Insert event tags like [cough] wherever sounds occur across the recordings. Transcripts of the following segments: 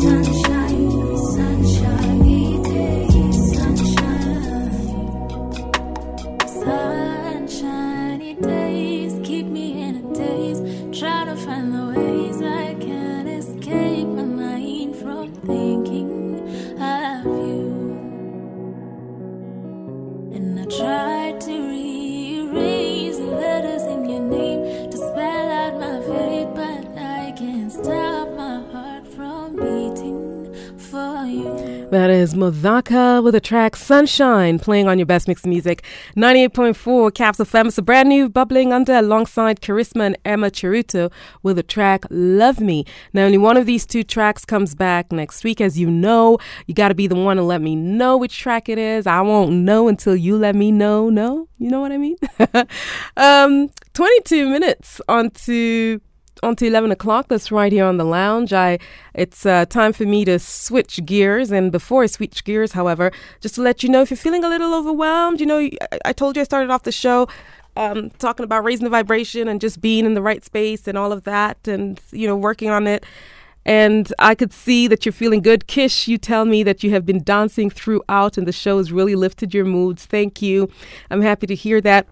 sunshine, Modaka with a track Sunshine playing on your best mix music. 98.4 Caps FM. It's a brand new bubbling under alongside Charisma and Emma Chiruto with a track Love Me. Now, only one of these two tracks comes back next week. As you know, you got to be the one to let me know which track it is. I won't know until you let me know. No? You know what I mean? [laughs] um, 22 minutes onto to 11 o'clock. That's right here on the lounge. I It's uh, time for me to switch gears. And before I switch gears, however, just to let you know if you're feeling a little overwhelmed, you know, I, I told you I started off the show um, talking about raising the vibration and just being in the right space and all of that and, you know, working on it. And I could see that you're feeling good. Kish, you tell me that you have been dancing throughout and the show has really lifted your moods. Thank you. I'm happy to hear that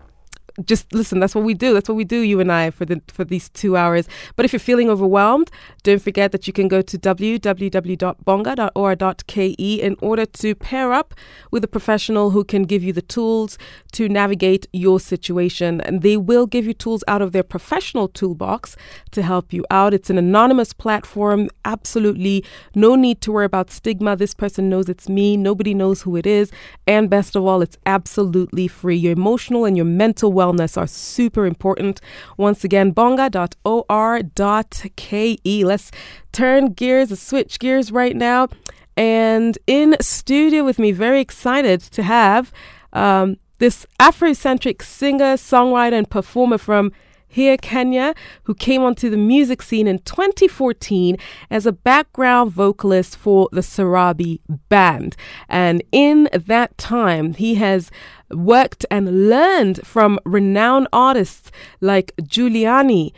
just listen that's what we do. That's what we do you and i for the for these two hours. But if you're feeling overwhelmed don't forget that you can go to www.bonga.or.ke in order to pair up with a professional who can give you the tools to navigate your situation. And they will give you tools out of their professional toolbox to help you out. It's an anonymous platform. Absolutely no need to worry about stigma. This person knows it's me. Nobody knows who it is. And best of all it's absolutely free. Your emotional and your mental wellness are super important. Once again, bonga.or.ke. Let's turn gears, switch gears right now. And in studio with me, very excited to have um, this Afrocentric singer, songwriter, and performer from here, Kenya, who came onto the music scene in 2014 as a background vocalist for the Sarabi Band. And in that time, he has worked and learned from renowned artists like Juliani,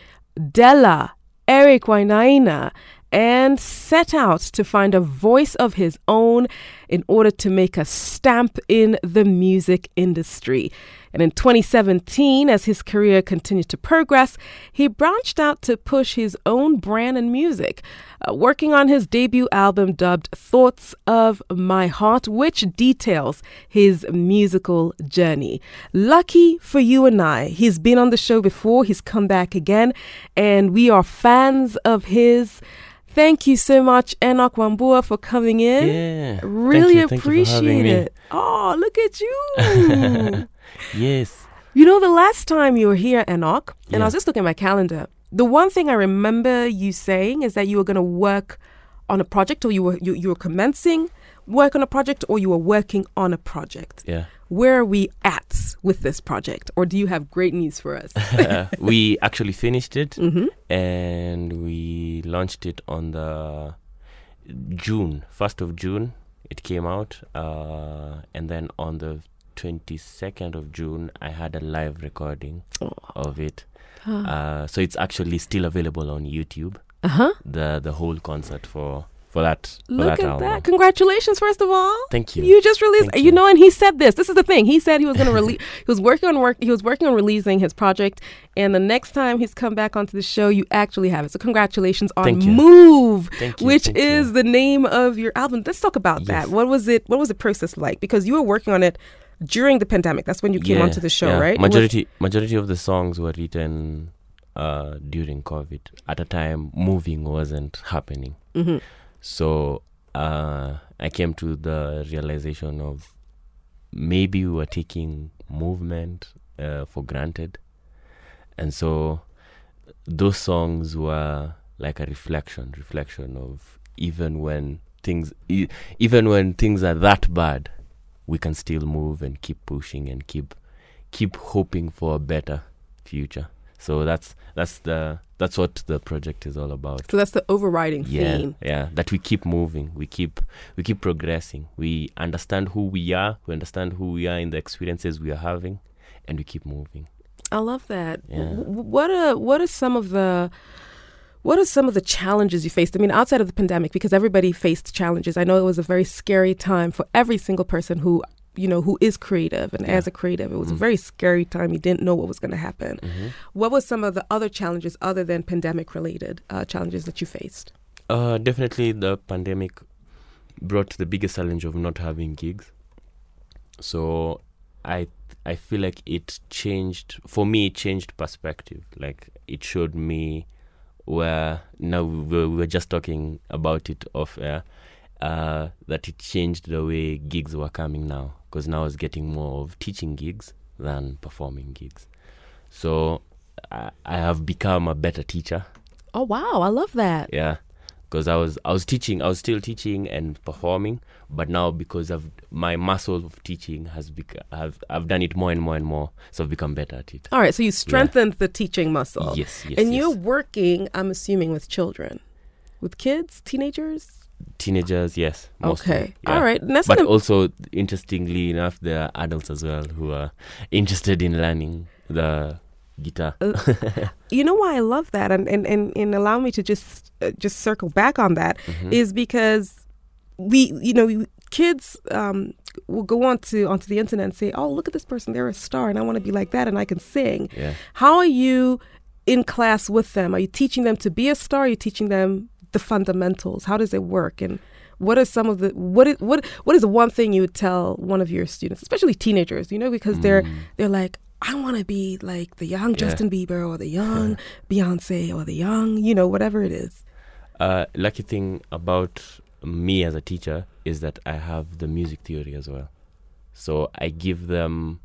Dela, Eric Wainaina, and set out to find a voice of his own in order to make a stamp in the music industry. And in 2017, as his career continued to progress, he branched out to push his own brand and music, uh, working on his debut album dubbed Thoughts of My Heart, which details his musical journey. Lucky for you and I, he's been on the show before, he's come back again, and we are fans of his. Thank you so much, Enoch Wambua, for coming in. Yeah. Really Thank you. Thank you for having appreciate it. Oh, look at you. [laughs] Yes. you know, the last time you were here, Enoch, and I was just looking at my calendar, the one thing I remember you saying is that you were going to work on a project or you were, you, you were commencing work on a project or you were working on a project. Yeah. Where are we at with this project? Or do you have great news for us? [laughs] we actually finished it hmm and we launched it on the June, 1st of June. It came out. Uh, and then on the 22nd of June, I had a live recording Oh. of it. Uh, so it's actually still available on YouTube. Uh huh. The the whole concert for for that for Look that at album. that. Congratulations, first of all. Thank you. You just released, you you. know, and he said this. This is the thing. He said he was going to release. [laughs] he was working on work. He was working on releasing his project, and the next time he's come back onto the show, you actually have it. So congratulations on Thank. Move, Thank which thank is you. the name of your album. Let's talk about that. What was it? What was the process like? Because you were working on it during the pandemic. That's when you came Yeah, onto the show, yeah. right? It was- Majority majority of the songs were written uh, during COVID. At a time, moving wasn't happening. Mhm. So uh, I came to the realization of maybe we were taking movement uh, for granted, and so those songs were like a reflection, reflection of even when things, e- even when things are that bad, we can still move and keep pushing and keep keep hoping for a better future. So that's that's the that's what the project is all about. So that's the overriding Yeah, theme. yeah. That we keep moving, we keep we keep progressing. We understand who we are, we understand who we are in the experiences we are having, and we keep moving. I love that. Yeah. What are what are some of the What are some of the challenges you faced? I mean, outside of the pandemic, because everybody faced challenges. I know it was a very scary time for every single person who, you know, who is creative. And as a creative, it was a Mm. very scary time. You didn't know what was going to happen. Mhm. What was some of the other challenges other than pandemic related uh, challenges that you faced? Uh, definitely the pandemic brought the biggest challenge of not having gigs. So I I feel like it changed for me. It changed perspective. Like it showed me where now we were, just talking about it off air. Uh, that it changed the way gigs were coming now because now I was getting more of teaching gigs than performing gigs. So I, I have become a better teacher Oh wow, I love that. yeah because i was i was teaching i was still teaching and performing but now because of my muscle of teaching has become i've i've done it more and more and more so i've become better at it All right, so you strengthened the teaching muscle. yes yes and yes. you're working, I'm assuming, with children, with kids, teenagers. teenagers yes mostly, okay, yeah. all right. That's but also interestingly enough there are adults as well who are interested in learning the guitar [laughs] you know why I love that, and and and, and allow me to just uh, just circle back on that is Mhm. because we, you know, we, kids um, will go on to onto the internet and say, "Oh, look at this person; they're a star, and I want to be like that, and I can sing." yeah How are you in class with them? Are you teaching them to be a star? Are you teaching them the fundamentals? How does it work? And what are some of the what is what what is one thing you would tell one of your students, especially teenagers? You know, because they're Mm. they're like, I want to be like the young Yeah. Justin Bieber or the [laughs] young Beyonce or the young, you know, whatever it is. uh, lucky thing about me as a teacher is that I have the music theory as well. So I give them,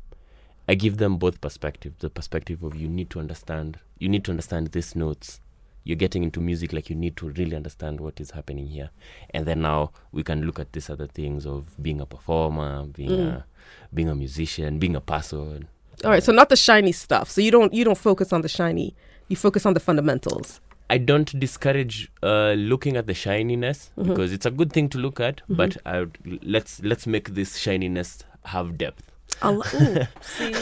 I give them both perspective. The perspective of you need to understand, you need to understand these notes. You're getting into music like you need to really understand what is happening here, and then now we can look at these other things of being a performer, being Mm. a, being a musician, being a person. All right, so not the shiny stuff. So you don't you don't focus on the shiny. You focus on the fundamentals. I don't discourage uh, looking at the shininess Mhm. because it's a good thing to look at, Mhm. but I would, let's let's make this shininess have depth. I, ooh, [laughs] see,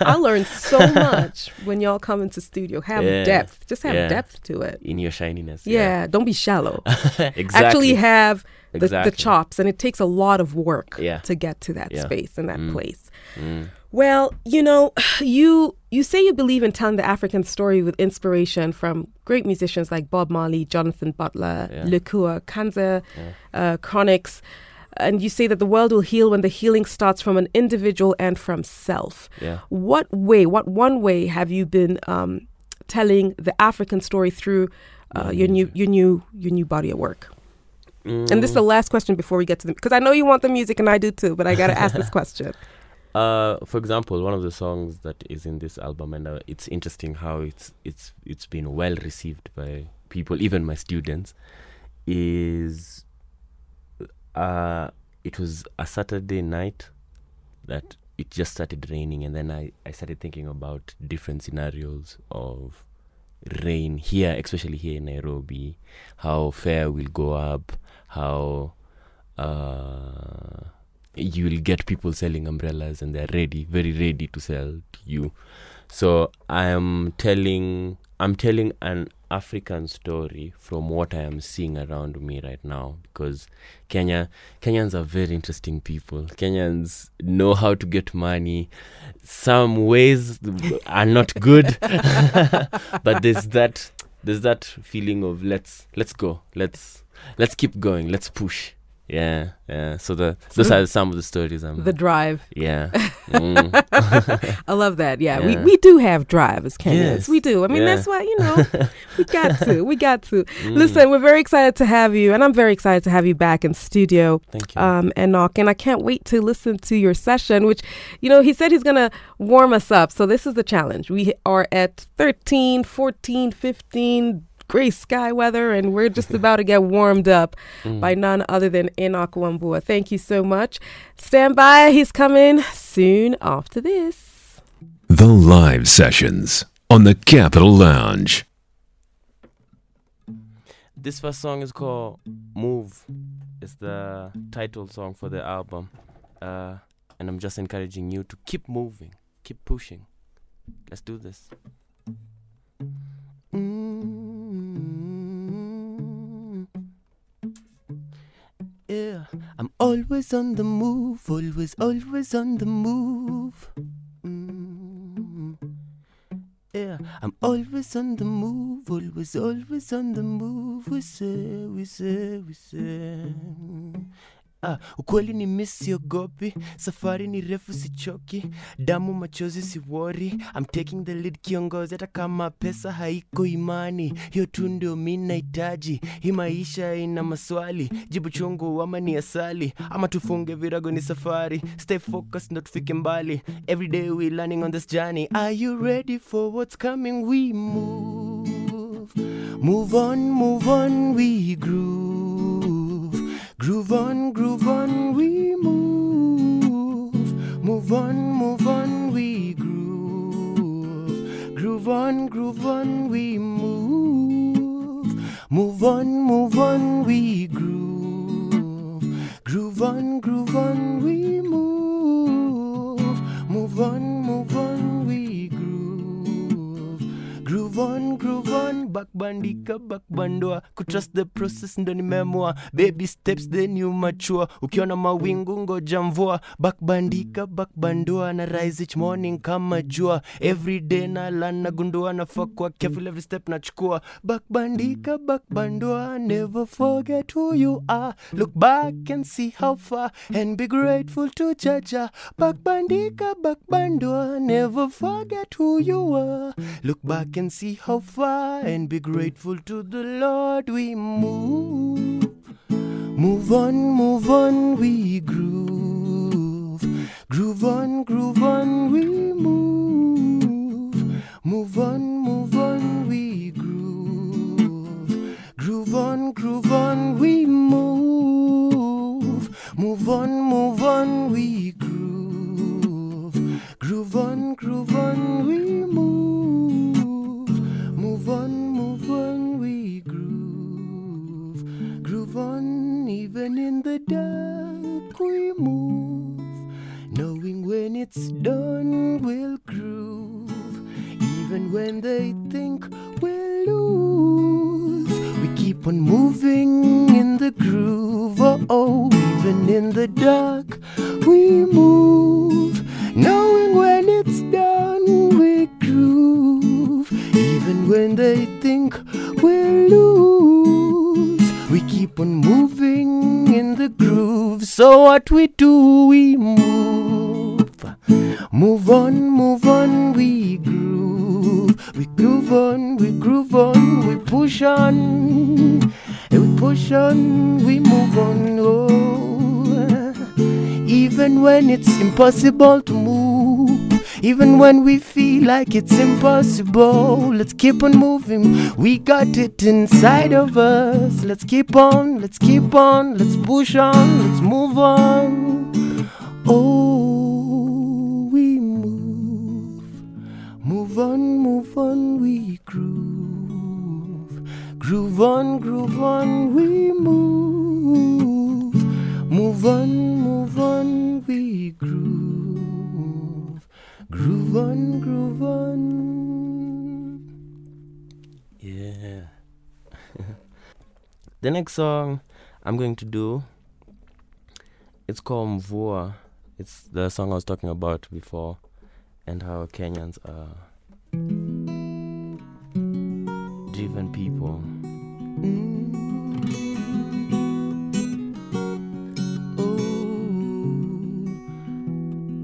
I learned so much when y'all come into studio. Have Yeah, depth. Just have yeah. depth to it. in your shininess. Yeah, don't be shallow. [laughs] exactly. Actually have the, exactly. the chops, and it takes a lot of work Yeah. to get to that Yeah. space and that Mm. place. Mm. Well, you know, [sighs] you you say you believe in telling the African story with inspiration from great musicians like Bob Marley, Jonathan Butler, Yeah. Lokua Kanza, Yeah. uh, Chronixx, and you say that the world will heal when the healing starts from an individual and from self. Yeah. What way, what one way have you been um, telling the African story through uh, your new your new your new body of work? And this is the Mm. last question before we get to the because I know you want the music and I do too, but I got to ask this [laughs] question. Uh, for example, one of the songs that is in this album, and uh, it's interesting how it's it's it's been well received by people, even my students, is uh, it was a Saturday night that it just started raining, and then I I started thinking about different scenarios of rain here, especially here in Nairobi, how fare will go up, how uh, you will get people selling umbrellas and they're ready, very ready to sell to you. So I am telling, I'm telling an African story from what I am seeing around me right now because Kenya, Kenyans are very interesting people. Kenyans know how to get money. Some ways are not good, [laughs] but there's that there's that feeling of let's let's go, let's let's keep going, let's push. Yeah, yeah. So the those are some of the stories I'm. The drive. yeah. [laughs] Mm. I love that. Yeah, we, Yeah. we do have drive as Kenyans. Yes. We do. I mean, Yeah. that's why, you know, we got to. We got to. Mm. Listen, we're very excited to have you, and I'm very excited to have you back in studio, Thank you. um, Enoch. And I can't wait to listen to your session, which, you know, he said he's going to warm us up. So this is the challenge. We are at 13, 14, 15 gray sky weather, and we're just about to get warmed up [laughs] Mm. by none other than Enoch Wambua. Thank you so much. Stand by. He's coming soon after this. The live sessions on the Capital Lounge. This first song is called Move. It's the title song for the album. Uh, and I'm just encouraging you to keep moving, keep pushing. Let's do this. Always on the move, always, always on the move. Mm. Yeah, I'm always on the move, always, always on the move. We say, we say, we say. Ah, ukweli ni mi siogopi. Safari ni refu sichoki. Damu machozi siwori. I'm taking the lead kiongozi hata kama pesa haiko imani. Hiyo tu ndio mi nahitaji. Hii maisha ina maswali. Jibu chungu ama ni asali. Ama tufunge virago ni safari. Stay focused ndo tufike mbali. Every we learning on this journey. Are you ready for what's coming? We move. Move on move on we groove Groove on, groove on, we move. Move on, move on, we groove. Groove on, groove on, we move. Move on, move on, we groove. Groove on, groove on, we bakbandika hmm. bakbandua hmm. kutrust the process ndo nimeamua hmm. baby steps then you mature. Ukiona mawingu ngoja mvua. Bakbandika bakbandua na rise each morning kama jua. Every day na lan nagundua nafaa kuwa careful every step nachukua bakbandika bakbandua never forget who you are. Look back and see how far and be grateful to jaja bakbandika bakbandua never forget who you are look back and see how far and be grateful to the Lord we move. Move on, move on, we groove. Groove on, groove on, we move. Move on, move on, we groove. Groove on, groove on, we move. Move on, move on, we groove. Groove on, groove on, we even in the dark, we move. Knowing when it's done, we'll groove. Even when they think we'll lose, we keep on moving in the groove. Oh, oh, even in the dark, we move. Knowing when it's done, we groove. Even when they think we'll lose, So what we do, we move. Move on, move on, we groove. We groove on, we groove on, we push on. And we push on, we move on. Oh. Even when it's impossible to move. Even when we feel like it's impossible, let's keep on moving. We got it inside of us. Let's keep on, let's keep on, let's push on, let's move on. Oh, we move. Move on, move on, we groove. Groove on, groove on, we move. Move on, move on, we groove. Groove on, groove on. Yeah. [laughs] the next song I'm going to do it's called Mvua. It's the song I was talking about before and how Kenyans are driven people. Mm.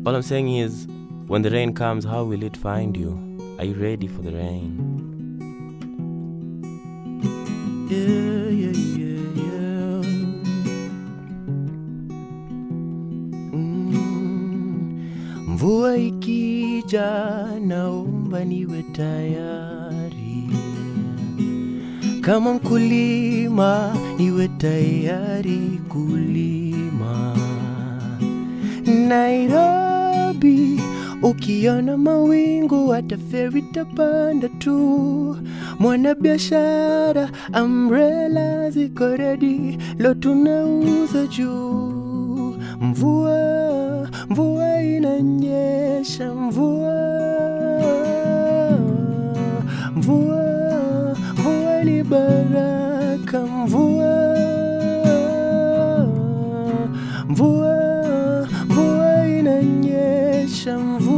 Oh. All I'm saying is when the rain comes, how will it find you? Are you ready for the rain? Yeah, yeah, yeah, yeah. Mm. Mvua ikija, naomba niwe tayari. Kama mkulima, niwe tayari kulima. Nairobi, ukiona mawingu hata feri tapanda tu. Mwanabiashara, umbrella ziko ready, lo tunauza juu. Mvua, mvua inanyesha, mvua, mvua, mvua ni baraka, mvua, mvua mvua inanyesha mvua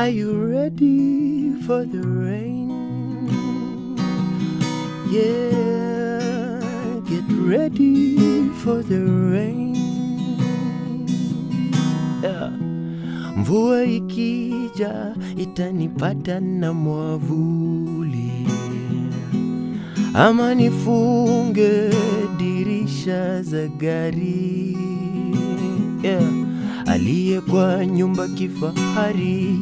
are you ready for the rain? Yeah get ready for the rain. Yeah. mvua ikija itanipata na mwavuli. Ama nifunge dirisha za gari. Yeah. aliye kwa nyumba kifahari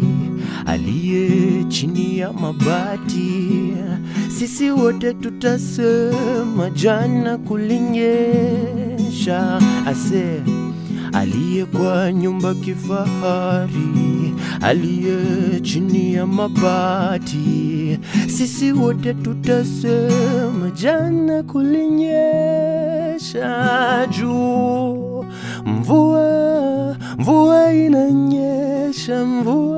aliye chini ya mabati. Sisi wote tutasema jana kulinyesha. Ase aliye kwa nyumba kifahari aliye chini ya mabati. Sisi wote tutasema jana kulinyesha. Juu mvua mvua inanyesha mvua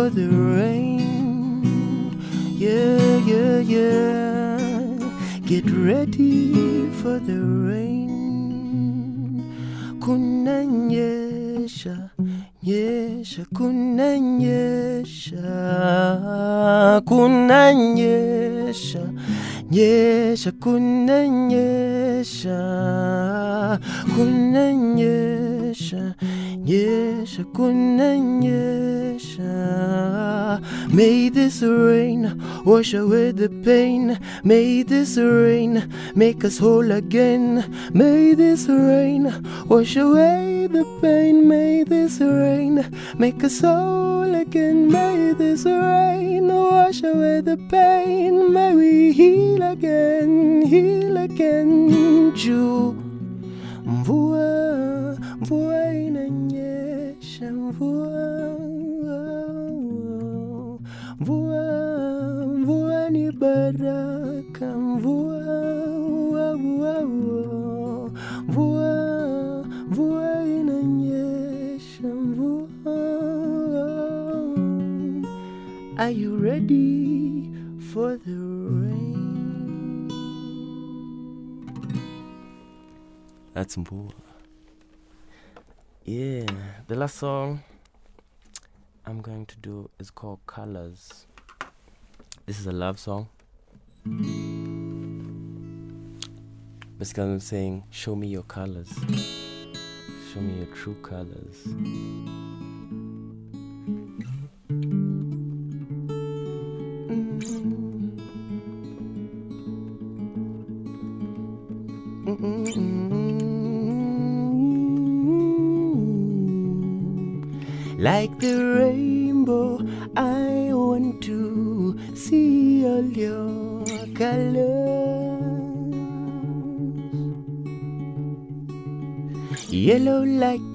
for the rain. Yeah yeah yeah. Get ready for the rain. Kunanyesha nyesha kunanyesha. Kunanyesha nyesha kunanyesha. Kunanyesha may this rain wash away the pain. May this rain make us whole again. May this rain wash away the pain. May this rain make us whole again. May this rain wash away the pain. May we heal again heal again. Juu mvua inanyesha mvua mvua mvua ni baraka mvua mvua mvua mvua inanyesha mvua are you ready for the rain That's Mvua. Yeah, the last song I'm going to do is called Colors. This is a love song. Basically, I'm saying, Show me your colors. Show me your true colors.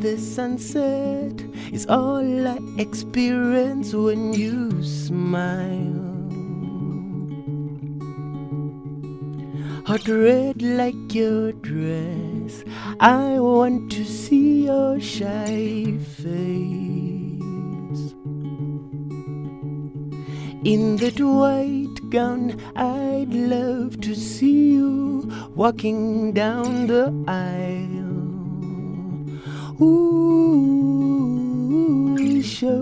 The sunset is all I experience when you smile. Hot red like your dress, I want to see your shy face. In that white gown, I'd love to see you walking down the aisle. Ooh, show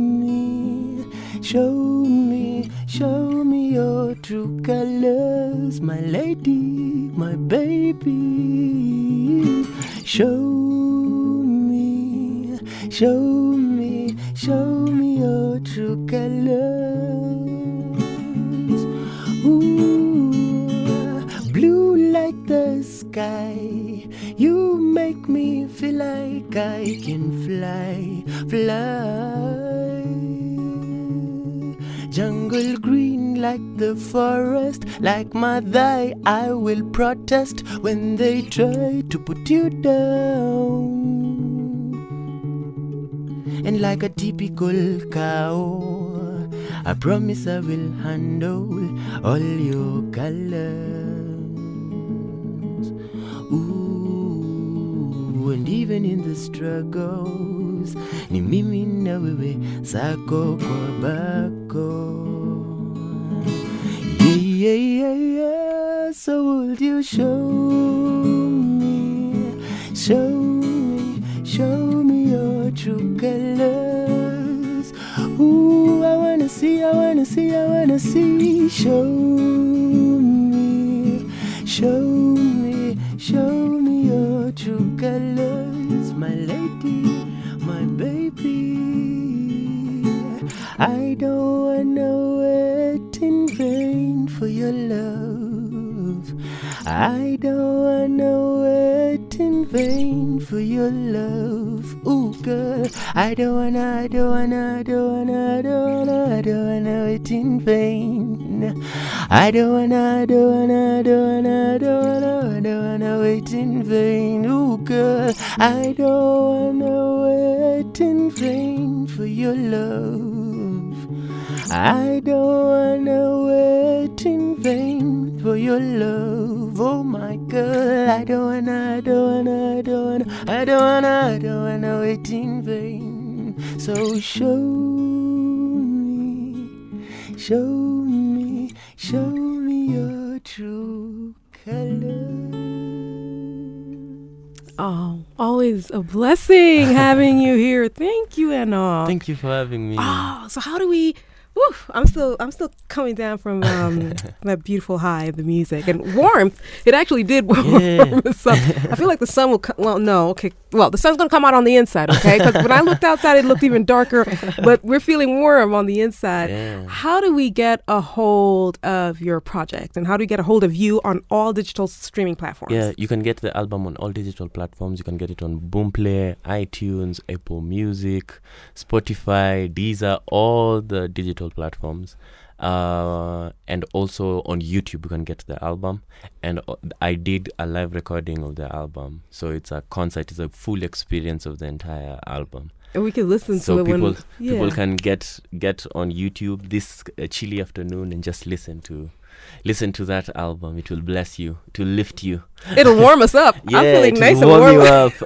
me, show me, show me your true colors, my lady, my baby. Show me, show me, show me your true colors. Ooh, blue like the sky. You make me feel like I can fly, fly. Jungle green like the forest, like my thigh, I will protest when they try to put you down. And like a typical cow, I promise I will handle all your colors. And even in the struggles, ni mimi na wewe sako kwa bako. Yeah, yeah, yeah, so would you show me, show me, show me your true colors? Ooh, I wanna see, I wanna see, I wanna see. Show me, show me, show me true colors, my lady, my baby. I don't wanna wait in vain for your love. I don't wanna wait in vain for your love. Ooh, girl, I don't wanna, I don't wanna, I don't wanna, I don't wanna, I don't wanna wait in vain. I don't wanna, I don't wanna, I don't wanna, I don't wanna, I don't wanna wait in vain. Ooh, girl, I don't wanna wait in vain for your love. I don't wanna wait in vain for your love. Oh my girl, I don't wanna, I don't wanna, I don't wanna, I don't wanna, I don't wanna wait in vain. So show me, show me, show me your true color. Oh, always a blessing [laughs] having you here. Thank you, Enoch. Thank you for having me. Oh, so how do we? Whew, I'm still I'm still coming down from um, [laughs] that beautiful high of the music and warmth. It actually did [laughs] warm Yeah. us up. I feel like the sun will. Co- well, no, okay. Well, the sun's gonna come out on the inside, okay? Because when I looked outside, it looked even darker. [laughs] But we're feeling warm on the inside. Yeah. How do we get a hold of your project, and how do we get a hold of you on all digital streaming platforms? Yeah, you can get the album on all digital platforms. You can get it on Boomplay, iTunes, Apple Music, Spotify, Deezer, all the digital platforms. Uh, and also on YouTube, you can get the album. And uh, I did a live recording of the album, so it's a concert. It's a full experience of the entire album. and we can listen So to it people when yeah. people can get get on YouTube this uh, chilly afternoon and just listen to listen to that album. It will bless you. It will lift you. It'll warm us up. [laughs] Yeah, I'm feeling nice and warm warm. you up. [laughs]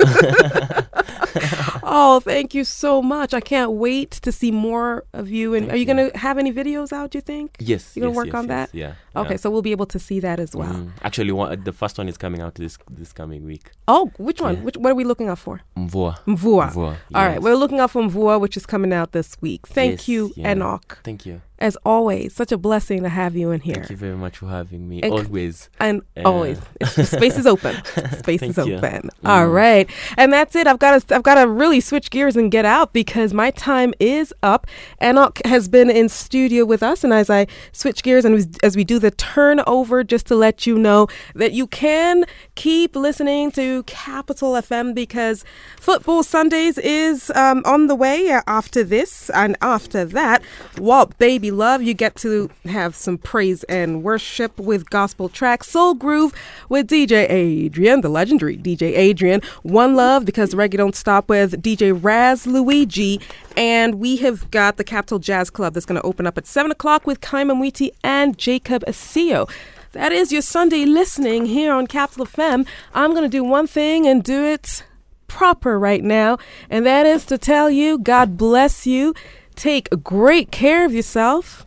[laughs] Oh, thank you so much. I can't wait to see more of you. And Thank are you you. going to have any videos out, do you think? yes, You're gonna yes, work yes, on yes, that? Yeah. Okay, yeah. so we'll be able to see that as well. Mm. Actually, one, the first one is coming out this this coming week. Oh, which one? Yeah. Which what are we looking out for? Mvua. Mvua. Mvua. All right, yes. we're looking out for Mvua, which is coming out this week. Thank Yes, you, yeah. Enoch. Thank you. As always, such a blessing to have you in here. Thank you very much for having me. And Always. And Yeah. always, space is open. [laughs] Space is open. Mm. All right, and that's it. I've got to, I've got to really switch gears and get out because my time is up. Enoch has been in studio with us, and as I switch gears and as- as we do the turnover, just to let you know that you can keep listening to Capital FM because Football Sundays is um, on the way after this, and after that, Walt Baby Love, you get to have some praise and worship with gospel tracks, Soul Groove with DJ Adrian, the legendary DJ Adrian, One Love because reggae don't stop with DJ Raz Luigi, and we have got the Capital Jazz Club that's going to open up at seven o'clock with Kaima Mwiti and Jacob Asiyo. That is your Sunday listening here on Capital FM. I'm going to do one thing and do it proper right now, and that is to tell you God bless you. Take great care of yourself.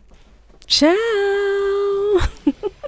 Ciao. [laughs]